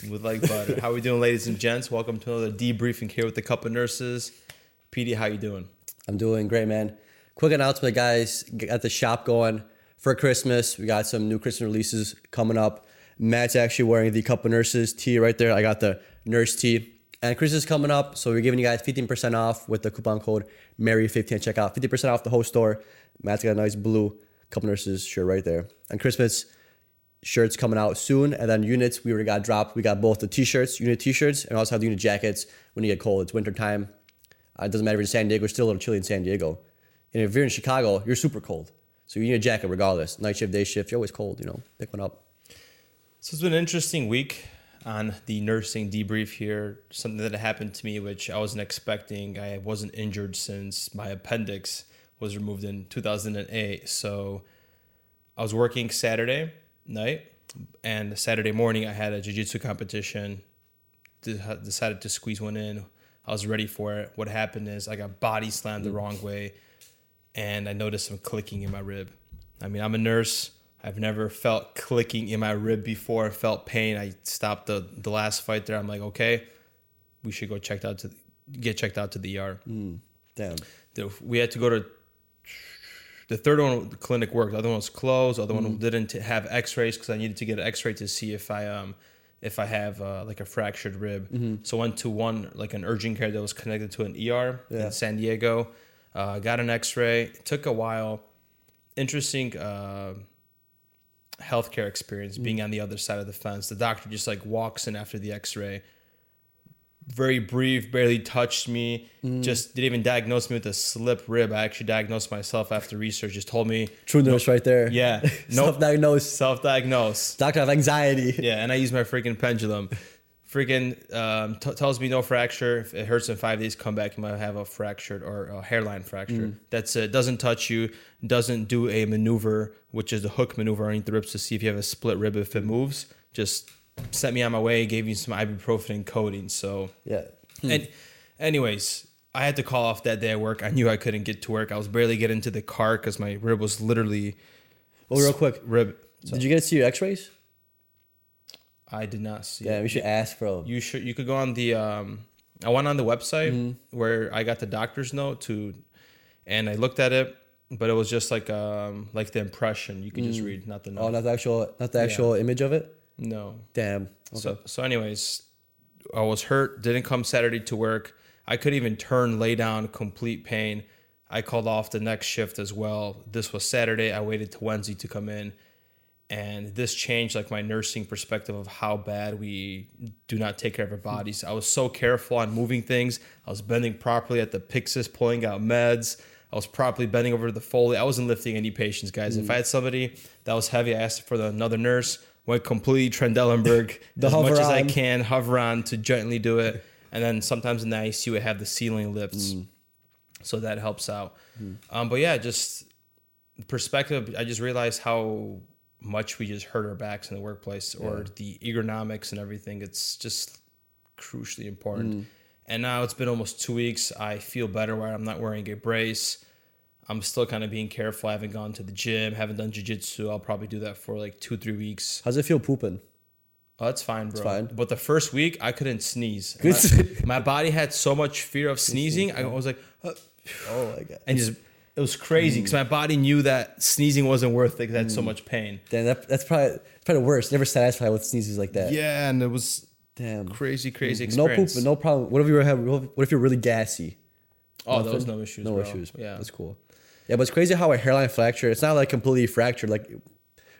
Smooth like butter. how we doing, ladies and gents? Welcome to another debriefing here with the Couple Nurses. PD, how you doing? I'm doing great, man. Quick announcement, guys. Got the shop going for Christmas. We got some new Christmas releases coming up. Matt's actually wearing the Couple Nurses tee right there. I got the nurse tee. And Christmas is coming up, so we're giving you guys 15% off with the coupon code Mary15 at checkout. 50% off the whole store. Matt's got a nice blue Couple Nurses shirt right there. And Christmas shirts coming out soon. And then units, we already got dropped. We got both the t-shirts, unit t-shirts, and also have the unit jackets when you get cold. It's winter time. Uh, it doesn't matter if you're in San Diego, it's still a little chilly in San Diego. And if you're in Chicago, you're super cold. So you need a jacket regardless. Night shift, day shift, you're always cold, you know. Pick one up. So it's been an interesting week on the nursing debrief here. Something that happened to me, which I wasn't expecting. I wasn't injured since my appendix was removed in 2008. So I was working Saturday night, and Saturday morning I had a jiu-jitsu competition. Decided to squeeze one in. I was ready for it. What happened is I got body slammed the wrong way, and I noticed some clicking in my rib. I mean, I'm a nurse. I've never felt clicking in my rib before. I felt pain. I stopped the the last fight there. I'm like, okay, we should go checked out to get checked out to the ER. Mm, damn. We had to go to the third one. The clinic worked. The other one was closed. The other mm. one didn't have X-rays because I needed to get an X-ray to see if I um if I have uh, like a fractured rib. Mm-hmm. So went to one like an urgent care that was connected to an ER yeah. in San Diego. Uh, got an X-ray. It took a while. Interesting. Uh, healthcare experience being mm. on the other side of the fence. The doctor just like walks in after the x-ray. Very brief, barely touched me. Mm. Just didn't even diagnose me with a slip rib. I actually diagnosed myself after research. Just told me true nurse right there. Yeah, no self-diagnosed. Self-diagnosed. Doctor of anxiety. Yeah, and I use my freaking pendulum freaking um, t- tells me no fracture. If it hurts in five days, come back. You might have a fractured or a hairline fracture. Mm. That's it. Doesn't touch you. Doesn't do a maneuver, which is the hook maneuver underneath the ribs to see if you have a split rib if it moves. Just sent me on my way. Gave me some ibuprofen and codeine. So yeah. Hmm. And anyways, I had to call off that day at work. I knew I couldn't get to work. I was barely getting into the car because my rib was literally. Well, real quick, rib. So. Did you get to see your X-rays? I did not see. Yeah, it. we should ask, bro. You should. You could go on the. Um, I went on the website mm-hmm. where I got the doctor's note to, and I looked at it, but it was just like um like the impression. You could mm. just read, not the note. Oh, not the actual, not the actual yeah. image of it. No. Damn. Okay. So so, anyways, I was hurt. Didn't come Saturday to work. I couldn't even turn, lay down, complete pain. I called off the next shift as well. This was Saturday. I waited to Wednesday to come in and this changed like my nursing perspective of how bad we do not take care of our bodies. I was so careful on moving things. I was bending properly at the Pyxis, pulling out meds. I was properly bending over the Foley. I wasn't lifting any patients, guys. Mm. If I had somebody that was heavy, I asked for the, another nurse. Went completely Trendelenburg as much as I can, hover on to gently do it, and then sometimes in the ICU I have the ceiling lifts, mm. so that helps out. Mm. Um, but yeah, just perspective. I just realized how much we just hurt our backs in the workplace or the ergonomics and everything. It's just crucially important. Mm. And now it's been almost two weeks. I feel better where I'm not wearing a brace. I'm still kind of being careful. I haven't gone to the gym, haven't done jujitsu. I'll probably do that for like two, three weeks. How's it feel pooping? Oh, that's fine, bro. It's fine. But the first week, I couldn't sneeze. My, my, body had so much fear of sneezing. I was like, uh, oh my god, and just it was crazy because mm. my body knew that sneezing wasn't worth it because I had so mm. much pain. Damn, that, that's probably probably worse. Never satisfied with sneezes like that. Yeah, and it was damn crazy, crazy mm. No poop, but no problem. What if you were have? What if you're really gassy? Oh, Nothing? those no issues. No bro. issues. Yeah, that's cool. Yeah, but it's crazy how a hairline fracture. It's not like completely fractured. Like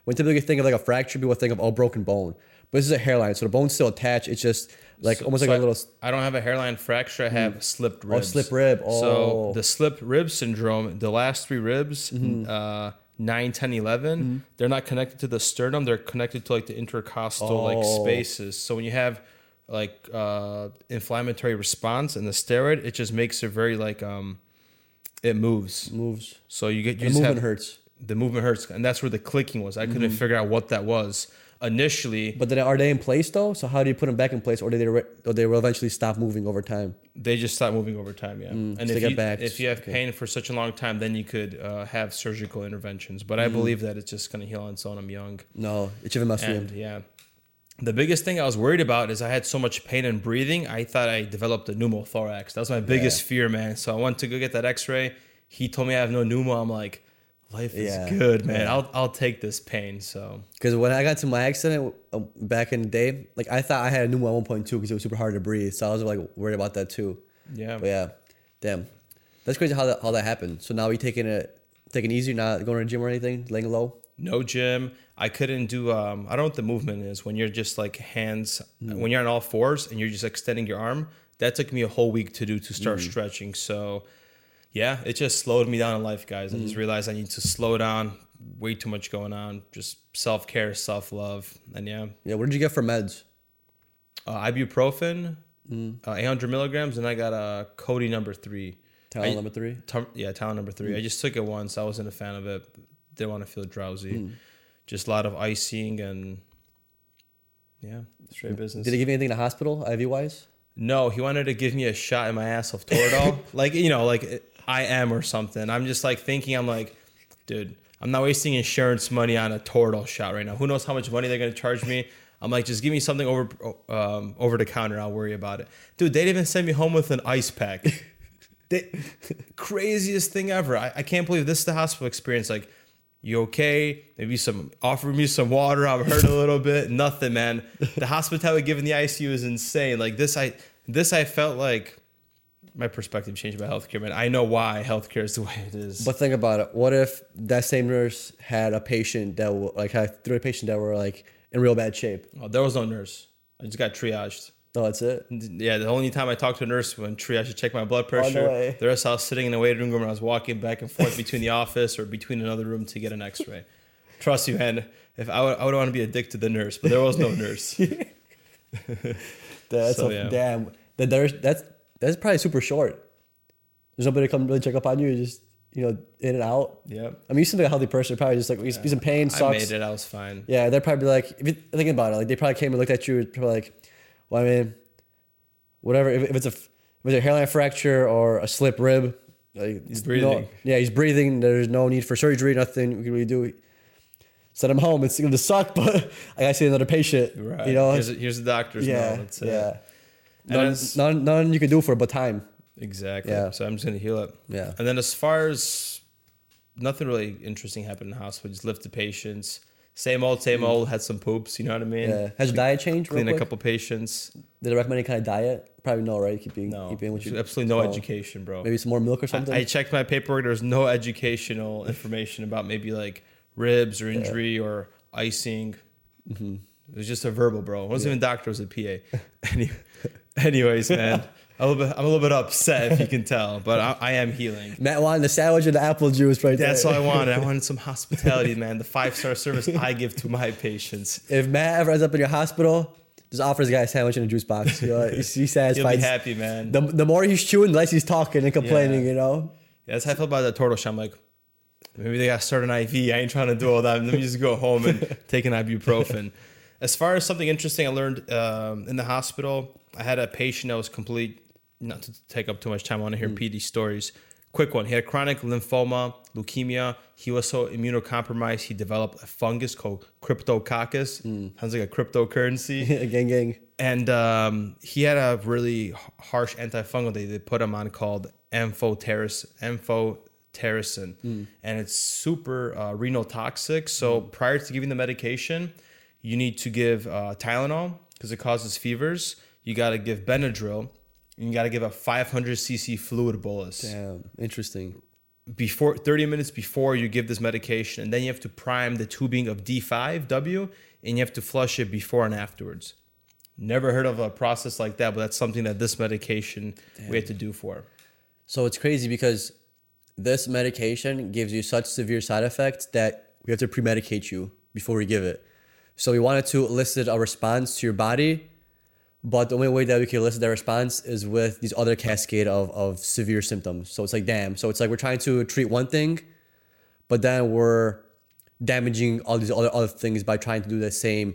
when typically you think of like a fracture, people think of oh broken bone. But this is a hairline, so the bone's still attached. It's just like so, almost like so a little. I don't have a hairline fracture. I have mm. slipped ribs. Oh, slip rib. Oh. So the slip rib syndrome, the last three ribs, mm-hmm. uh, 9, 10, 11, mm-hmm. they're not connected to the sternum. They're connected to like the intercostal oh. like spaces. So when you have like uh, inflammatory response and the steroid, it just makes it very like um, it moves. Moves. So you get you the movement have, hurts. The movement hurts, and that's where the clicking was. I couldn't mm-hmm. figure out what that was initially. But then are they in place though? So how do you put them back in place, or do they re- or they will eventually stop moving over time? They just stop moving over time, yeah. Mm, and so if, you, back. if you have okay. pain for such a long time, then you could uh, have surgical interventions. But I mm. believe that it's just gonna heal on its own. I'm young. No, it's even must and, Yeah. The biggest thing I was worried about is I had so much pain and breathing. I thought I developed a pneumothorax. That was my biggest fear, man. So I went to go get that X-ray. He told me I have no pneumo. I'm like, life is Yeah. good, man. Yeah. I'll I'll take this pain. So Because when I got to my accident uh, back in the day, like I thought I had a pneumo at 1.2 because it was super hard to breathe. So I was like worried about that too. yeah, But yeah, damn, that's crazy how that how that happened. So now you taking it taking it easy, not going to the gym or anything, laying low. No gym. I couldn't do. Um, I don't know what the movement is when you're just like hands when you're on all fours and you're just extending your arm. That took me a whole week to do to start stretching. So yeah, it just slowed me down in life, guys. I just realized I need to slow down. Way too much going on. Just self care, self love, and yeah, Yeah, what did you get for meds? uh, ibuprofen, uh, 800 milligrams, and I got a Cody number three. Tylenol number three. Tum- yeah, Talon number three. I just took it once. I wasn't a fan of it. Didn't want to feel drowsy. Just a lot of icing and yeah, straight business. Did they give you anything in the hospital, IV wise? no, he wanted to give me a shot in my ass of Toradol, like you know, like I am or something. I'm just like thinking, I'm like, dude, I'm not wasting insurance money on a Toradol shot right now. Who knows how much money they're gonna charge me? I'm like, just give me something over um, over the counter. I'll worry about it, dude. They didn't even send me home with an ice pack. they, craziest thing ever. I, I can't believe this is the hospital experience. Like, you okay? Maybe some offer me some water. I'm hurt a little bit. Nothing, man. The hospitality given the ICU is insane. Like this, I this I felt like my perspective changed about healthcare, man. I know why healthcare is the way it is. But think about it. What if that same nurse had a patient that like had three patients that were like in real bad shape? Oh, there was no nurse. I just got triaged. No, that's it. Yeah, the only time I talked to a nurse when triage to check my blood pressure. way. The rest I was sitting in the waiting room and I was walking back and forth between the office or between another room to get an X-ray. Trust you, man. If I would, I would want to be addicted to the nurse, but there was no nurse. That's So, a, yeah. damn. That there's that's that's probably super short. There's nobody to come really check up on you. You're just you know in and out. Yeah. I mean, you seem like a healthy person. Probably just like he's, he's in pain. I Sucks. made it. I was fine. Yeah, they're probably like, if you're thinking about it, like they probably came and looked at you, probably like, well, I mean, whatever. If, if it's a if it's a hairline fracture or a slip rib, uh, like He's no- breathing. yeah, he's breathing. There's no need for surgery. Nothing we can really do. Send him home. It's gonna suck, but I gotta see another patient. Right. You know. here's, here's the doctor's yeah. note. Yeah. None, none, none you can do for it but time. Exactly. Yeah. So I'm just gonna heal up. Yeah. And then as far as nothing really interesting happened in the hospital, just lifted patients. Same old, same old. Had some poops. You know what I mean? Mm. Yeah. Has your diet changed? Clean a couple patients. Did they recommend any kind of diet? Probably no, right? Keep eating, No, keep what you absolutely no oh, education, bro. Maybe some more milk or something. I, I checked my paperwork. There's no educational information about maybe like ribs or injury or icing. Mm-hmm. It was just a verbal, bro. It wasn't even doctor. It was a PA. Any, anyways, man, a, little bit, I'm a little bit upset if you can tell, but I, I am healing. Matt wanted the sandwich and the apple juice right That's there. That's all I wanted. I wanted some hospitality, man. The five star service I give to my patients. If Matt ever ends up in your hospital, just offers the guy a sandwich and a juice box. You know, he's, You'll be happy, man. The, the more he's chewing, the less he's talking and complaining. Yeah. You know. Yeah, that's how I feel about the Toradol shot. I'm like, maybe they got to start an IV. I ain't trying to do all that. Let me just go home and take an ibuprofen. As far as something interesting I learned um, in the hospital, I had a patient that was complete, not to take up too much time, I want to hear PD stories. Quick one. He had chronic lymphoma, leukemia. He was so immunocompromised, he developed a fungus called cryptococcus. Sounds like a cryptocurrency gang, gang. and um, he had a really harsh antifungal they, they put him on called amphotericin, amphotericin and it's super uh, renal toxic. So prior to giving the medication, you need to give uh, Tylenol because it causes fevers. You got to give Benadryl. You got to give a 500 cc fluid bolus Damn, interesting. before 30 minutes before you give this medication and then you have to prime the tubing of D5W and you have to flush it before and afterwards. Never heard of a process like that, but that's something that this medication we had to do for. So it's crazy because this medication gives you such severe side effects that we have to pre-medicate you before we give it. So we wanted to elicit a response to your body, but the only way that we can elicit that response is with these other cascade of, of severe symptoms. So it's like, damn. So it's like we're trying to treat one thing, but then we're damaging all these other other things by trying to do the same,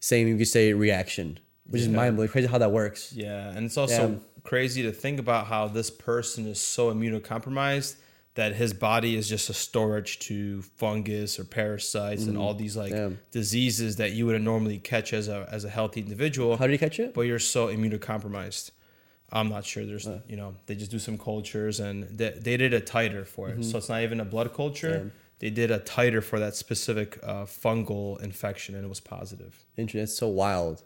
same you could say reaction, which is mind blowing. Crazy how that works. Yeah, and it's also Yeah. crazy to think about how this person is so immunocompromised that his body is just a storage to fungus or parasites and all these like Damn. diseases that you would normally catch as a as a healthy individual. How did you catch it? but you're so immunocompromised. I'm not sure. There's, you know, they just do some cultures and they, they did a titer for it. So it's not even a blood culture. Damn. They did a titer for that specific uh, fungal infection and it was positive. Interesting. It's so wild.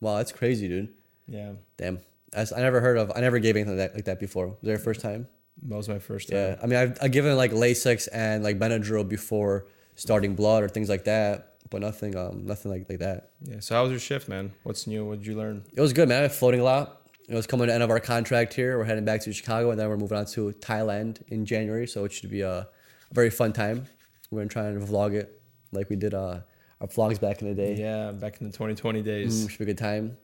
Wow, that's crazy, dude. Yeah. Damn. That's, I never heard of. I never gave anything like that, like that before. Was that your first time? That was my first time. Yeah. I mean, I've, I've given like Lasix and like Benadryl before starting blood or things like that, but nothing, um, nothing like, like that. Yeah. So how was your shift, man? What's new? What did you learn? It was good, man. I was floating a lot. It was coming to the end of our contract here. We're heading back to Chicago, and then we're moving on to Thailand in January. So it should be a, a very fun time. We're gonna try and vlog it like we did uh, our vlogs back in the day. Yeah, back in the 2020 days. Mm, should be a good time.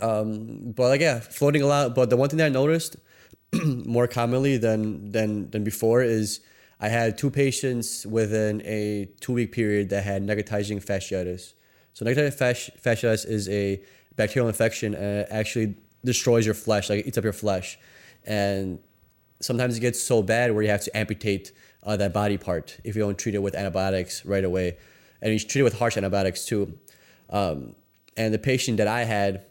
Um, but like yeah, floating a lot. But the one thing that I noticed more commonly than than than before is I had two patients within a two week period that had necrotizing fasciitis. So necrotizing fasci- fasciitis is a bacterial infection and it actually destroys your flesh, like it eats up your flesh, and sometimes it gets so bad where you have to amputate uh, that body part if you don't treat it with antibiotics right away, and you treat it with harsh antibiotics too. Um, and the patient that I had,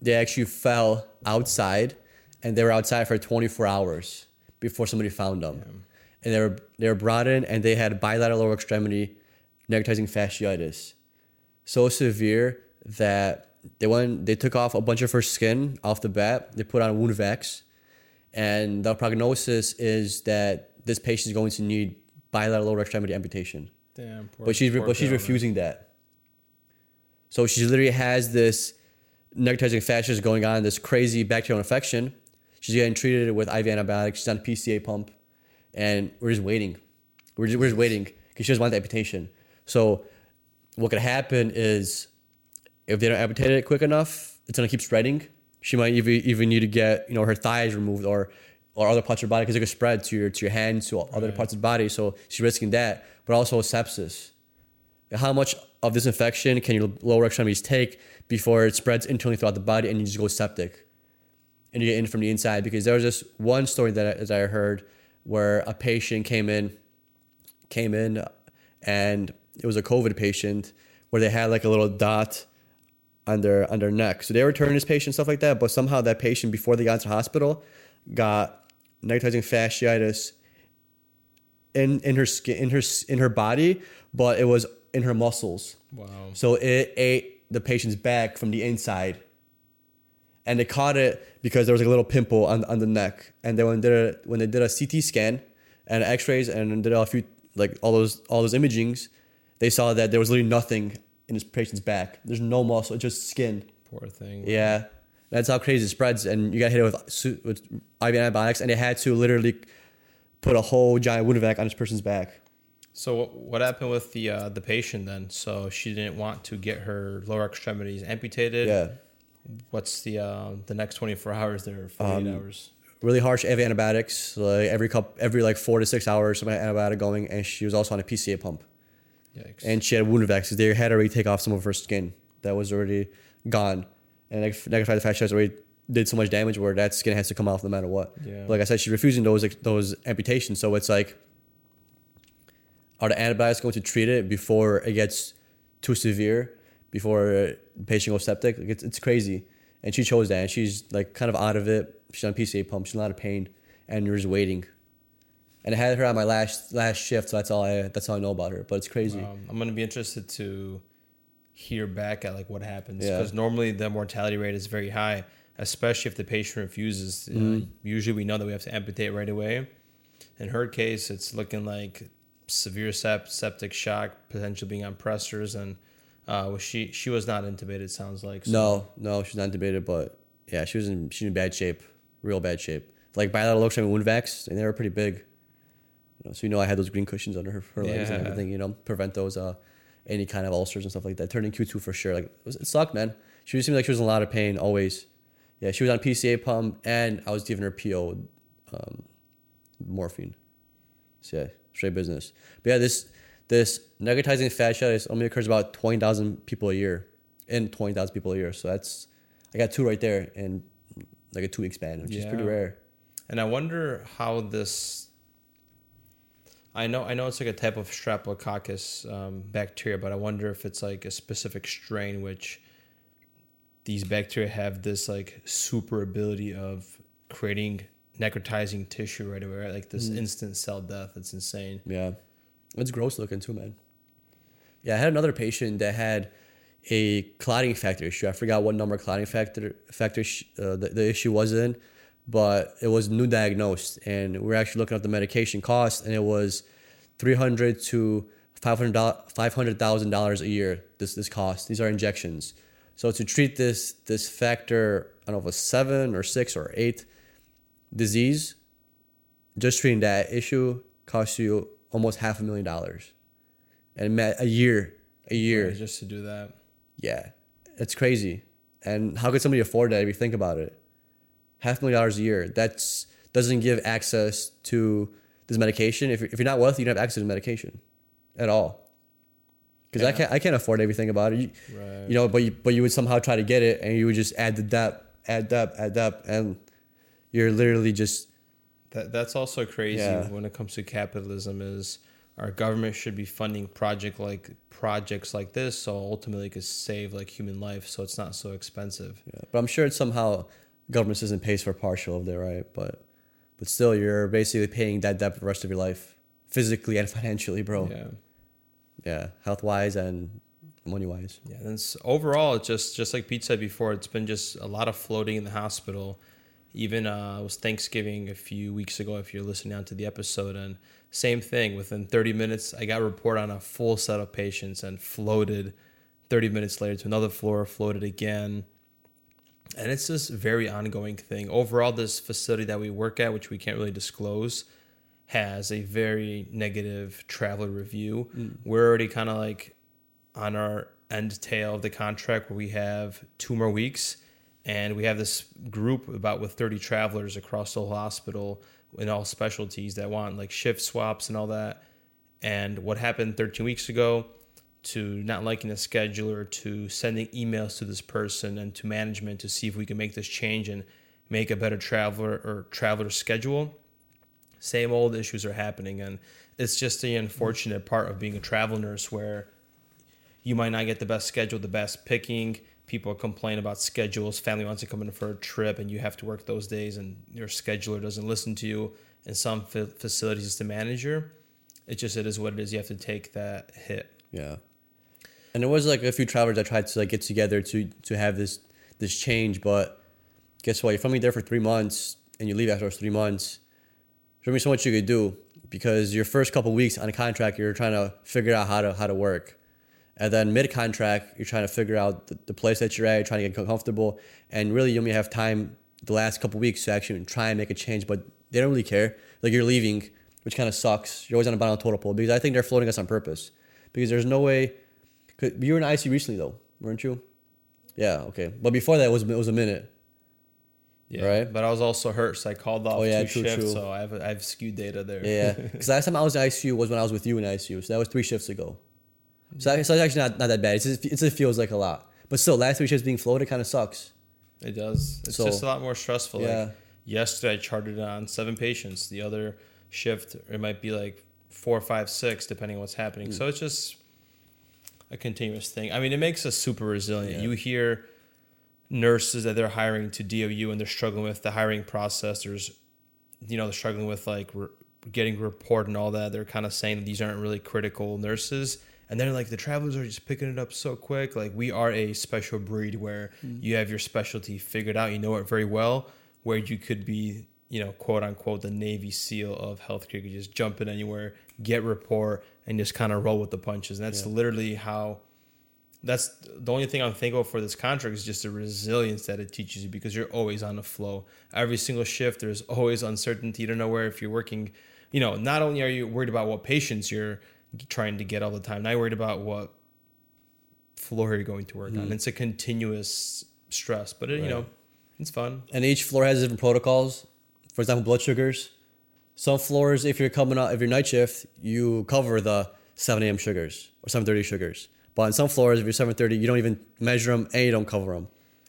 they actually fell outside, and they were outside for 24 hours before somebody found them. And they were they were brought in, and they had bilateral lower extremity necrotizing fasciitis, so severe that they went they took off a bunch of her skin off the bat. They put on wound vacs, and the prognosis is that this patient is going to need bilateral lower extremity amputation Damn. Poor, but she's poor but she's girl, man. refusing that. So she literally has this necrotizing fasciitis going on, this crazy bacterial infection. She's getting treated with IV antibiotics. She's on a PCA pump, and we're just waiting. We're just, we're just waiting because she doesn't want the amputation. So what could happen is if they don't amputate it quick enough, it's gonna keep spreading. She might even even need to get you know her thighs removed or or other parts of her body because it could spread to your to your hands to other parts of the body. So she's risking that, but also sepsis. How much of this infection can your lower extremities take before it spreads internally throughout the body and you just go septic? And you get in from the inside because there was this one story that I, that I heard where a patient came in, came in, and it was a COVID patient where they had like a little dot on their on their neck. So they were turning this patient stuff like that, but somehow that patient before they got to the hospital got necrotizing fasciitis in in her skin in her in her body, but it was in her muscles. Wow. So it ate the patient's back from the inside. And they caught it because there was like a little pimple on, on the neck. And then when they did a, when they did a CT scan and X-rays and did a few like all those all those imagings, they saw that there was literally nothing in this patient's back. There's no muscle, just skin. Poor thing. Yeah, that's how crazy it spreads. And you got hit with with IV antibiotics, and they had to literally put a whole giant wound vac on this person's back. So what- what happened with the uh, the patient then? So she didn't want to get her lower extremities amputated. Yeah. What's the uh, the next 24 hours there? 48 Um, hours. really harsh antibiotics, like every cup, every like four to six hours, some antibiotic going, and she was also on a PCA pump, Yikes. and she had wound vacs. They had already take off some of her skin that was already gone, and neg- negative fasciitis already did so much damage where that skin has to come off no matter what. Yeah. But like I said, she's refusing those those amputations, so it's like, are the antibiotics going to treat it before it gets too severe, before the patient goes septic? Like it's it's crazy, and she chose that, and she's like kind of out of it. She's on PCA pump. She's in a lot of pain, and you're just waiting. And I had her on my last last shift, so that's all I that's all I know about her. But it's crazy. Um, I'm gonna be interested to hear back at like what happens Yeah. because normally the mortality rate is very high, especially if the patient refuses. Mm-hmm. usually we know that we have to amputate right away. In her case, it's looking like severe sep- septic shock, potentially being on pressors, and uh, was she she was not intubated. Sounds like so- No, no, she's not intubated, but yeah, she was in she's in bad shape, real bad shape. Like bilateral extremity wound vacs, and they were pretty big. You know, so you know I had those green cushions under her, her legs and everything. You know, prevent those uh any kind of ulcers and stuff like that. Turning Q two for sure. Like it, was, it sucked, man. She just seemed like she was in a lot of pain always. Yeah, she was on PCA pump, and I was giving her PO um, morphine. So yeah, straight business. But yeah, this this necrotizing fasciitis only occurs about twenty thousand people a year, in twenty thousand people a year. So that's I got two right there in like a two week span, which is pretty rare. And I wonder how this I know I know it's like a type of Streptococcus um, bacteria, but I wonder if it's like a specific strain which these bacteria have this like super ability of creating necrotizing tissue right away, right? like this instant cell death. It's insane. Yeah. It's gross looking too, man. Yeah, I had another patient that had a clotting factor issue. I forgot what number clotting factor factor uh, the, the issue was in, but it was new diagnosed, and we are actually looking up the medication cost, and it was three hundred to five hundred thousand dollars a year. This this cost. These are injections. So to treat this this factor, I don't know if it's seven or six or eight disease, just treating that issue costs you almost half a million dollars, and ma- a year, a year. just to do that. Yeah, it's crazy. And how could somebody afford that if you think about it? Half a million dollars a year. That's doesn't give access to this medication. If you're, if you're not wealthy, you don't have access to medication at all. Because I can't I can't afford everything about it. You, Right. you know, but you, but you would somehow try to get it, and you would just add the debt, add debt, add debt, and you're literally just That that's also crazy Yeah. when it comes to capitalism. Is our government should be funding project like projects like this, so ultimately it could save like human life, so it's not so expensive. Yeah, but I'm sure it's somehow government system pays for partial of it, right? But but still, you're basically paying that debt for the rest of your life, physically and financially, bro. Yeah, Yeah, health wise and money wise. yeah. And it's, overall, it's just just like Pete said before, it's been just a lot of floating in the hospital. Even uh, it was Thanksgiving a few weeks ago. If you're listening out to the episode, and same thing. Within 30 minutes, I got a report on a full set of patients and floated. 30 minutes later to another floor, floated again. And it's this very ongoing thing. Overall, this facility that we work at, which we can't really disclose, has a very negative traveler review. We're already kind of like on our end tail of the contract where we have two more weeks and we have this group about with 30 travelers across the whole hospital in all specialties that want like shift swaps and all that. And what happened 13 weeks ago to not liking the scheduler to sending emails to this person and to management to see if we can make this change and make a better traveler or traveler schedule same old issues are happening. And it's just the unfortunate part of being a travel nurse where you might not get the best schedule the best picking people complain about schedules family wants to come in for a trip and you have to work those days and your scheduler doesn't listen to you in some fa- facilities it's the manager it just it is what it is you have to take that hit Yeah, and there was like a few travelers that tried to like get together to to have this this change, but guess what? You're only there for three months, and you leave after those three months. There's only so much you could do because your first couple weeks on a contract, you're trying to figure out how to how to work, and then mid contract, you're trying to figure out the, the place that you're at, you're trying to get comfortable, and really you only have time the last couple weeks to actually try and make a change, but they don't really care. Like you're leaving, which kind of sucks. You're always on a bottom total pool because I think they're floating us on purpose because there's no way. Cause you were in ICU recently though, weren't you? Yeah, okay. But before that it was it was a minute. yeah Right. but i was also hurt so i called off Oh, yeah, two true, shifts true. so i have i have skewed data there Yeah, because last time I was in ICU was when I was with you in ICU, so that was three shifts ago. So, that- so it's actually not, not that bad. It's just, it just feels like a lot, but still, last three shifts being floated kind of sucks. It does. It's So- just a lot more stressful. Yeah. Like yesterday, I charted on seven patients. The other shift, it might be like four, five, six, depending on what's happening. Hmm. So it's just a continuous thing. I mean, it makes us super resilient. You hear nurses that they're hiring to DOU and they're struggling with the hiring process. There's, you know, they're struggling with like re- getting report and all that. They're kind of saying that these aren't really critical nurses. And then like the travelers are just picking it up so quick. Like we are a special breed where mm. you have your specialty figured out, you know it very well, where you could be, you know, quote unquote, the Navy SEAL of healthcare. You just jump in anywhere, get report, and just kind of roll with the punches. And that's literally how that's the only thing I'm thankful for this contract is just the resilience that it teaches you because you're always on the flow. Every single shift, there's always uncertainty. You don't know where if you're working. You know, not only are you worried about what patients you're trying to get all the time, now you're worried about what floor you're going to work on. Hmm. It's a continuous stress, but it, you know, it's fun. And each floor has different protocols. For example, blood sugars. Some floors, if you're coming out, if you're night shift, you cover the 7 a.m. sugars or 7:30 sugars. But on some floors, if you're 7:30, you don't even measure them and you don't cover them.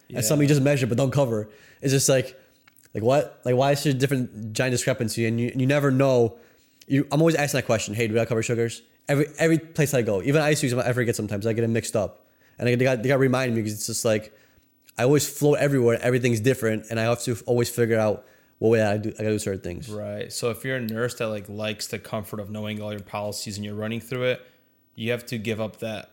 And some you just measure but don't cover. It's just like, like what? Like why is there a different giant discrepancy? And you, you never know you, I'm always asking that question. Hey, do I cover sugars? Every every place I go, even ICUs, I forget sometimes. I get it mixed up, and I, they got they got to remind me because it's just like I always float everywhere. Everything's different, and I have to always figure out what way I do. I gotta do certain things. Right. So if you're a nurse that like likes the comfort of knowing all your policies and you're running through it, you have to give up that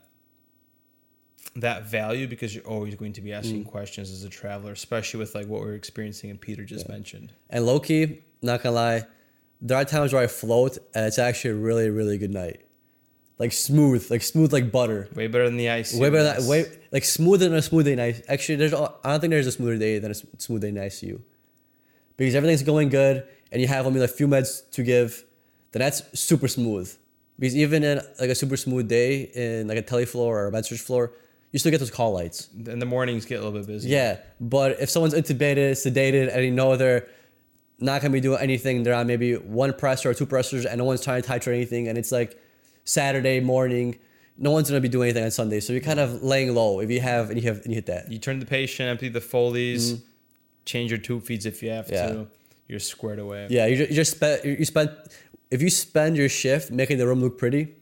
that value because you're always going to be asking mm. questions as a traveler, especially with like what we're experiencing and Peter just mentioned. And low key, not gonna lie, there are times where I float, and it's actually a really really good night. Like smooth, like smooth like butter. Way better than the ICU. Way better than way like smoother than a smooth day in. Actually, there's I don't think there's a smoother day than a smooth day in ICU, because everything's going good and you have only like few meds to give. Then that's super smooth. Because even in like a super smooth day in like a tele floor or a med surg floor, you still get those call lights. In the mornings get a little bit busy. Yeah, but if someone's intubated, sedated, and you know they're not gonna be doing anything, they're on maybe one pressor or two pressors, and no one's trying to titrate anything, and it's like Saturday morning, no one's gonna be doing anything on Sunday, so you're kind of laying low if you have and you have and you hit that. You turn the patient, empty the Foley's, change your tube feeds if you have Mm-hmm. Yeah. to. You're squared away. Yeah, you just, you just spend you spend if you spend your shift making the room look pretty,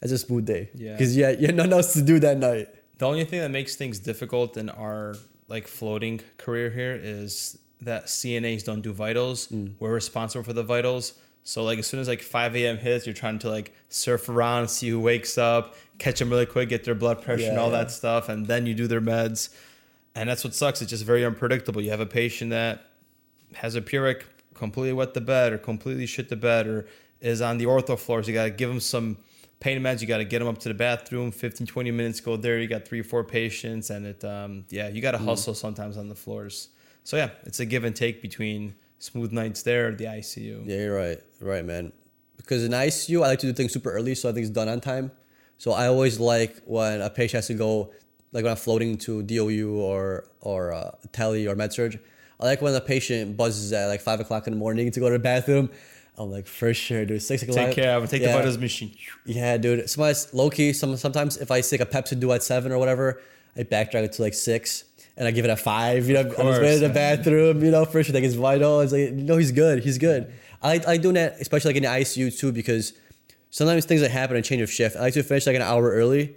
that's a smooth day. Yeah. because yeah, you have nothing else to do that night. The only thing that makes things difficult in our like floating career here is that CNAs don't do vitals. Mm. We're responsible for the vitals. So like as soon as like 5 a.m. hits, you're trying to like surf around, see who wakes up, catch them really quick, get their blood pressure and all yeah. that stuff, and then you do their meds. And that's what sucks. It's just very unpredictable. You have a patient that has a Pyrrhic, completely wet the bed or completely shit the bed or is on the ortho floors. You got to give them some pain meds. You got to get them up to the bathroom, 15, 20 minutes, go there. You got three, four patients. And it, um, yeah, you got to hustle sometimes on the floors. So yeah, it's a give and take between smooth nights there, the ICU. Yeah, you're right. Right, man. Because in ICU, I like to do things super early so I think it's done on time. So I always like when a patient has to go, like when I'm floating to DOU or or uh, tele or med surg. I like when the patient buzzes at like five o'clock in the morning to go to the bathroom. I'm like, for sure, dude. Six o'clock. Take care of it. Take Yeah. the vitals machine. Yeah, dude. Sometimes low key. Some sometimes if I stick a Pepsi do at seven or whatever, I backtrack it to like six and I give it a five. You know, on his way to the bathroom. You know, for sure, like it's vital. It's like no, he's good. He's good. I like, I like doing that, especially like in the ICU too, because sometimes things that happen in change of shift. I like to finish like an hour early.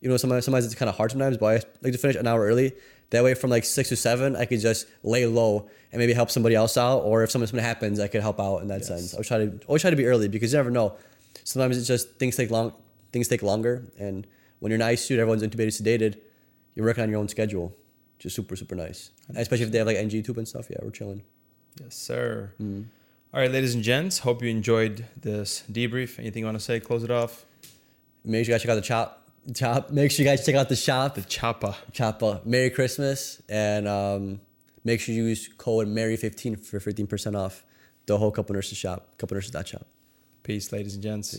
You know, sometimes sometimes it's kind of hard sometimes, but I like to finish an hour early. That way, from like six to seven, I could just lay low and maybe help somebody else out, or if something something happens, I could help out in that sense. I always try to always try to be early because you never know. Sometimes it's just things take long, things take longer, and when you're in ICU, everyone's intubated, sedated. You're working on your own schedule, is super super nice. Especially if they have like NG tube and stuff. Yeah, we're chilling. Yes, sir. Mm-hmm. All right, ladies and gents, hope you enjoyed this debrief. Anything you want to say? Close it off. Make sure you guys check out the chop. Chop. Make sure you guys check out the shop. The choppa. Choppa. Merry Christmas and um, make sure you use code Mary15 for 15% off the whole Couple Nurses shop. Couple Nurses shop. Peace, ladies and gents.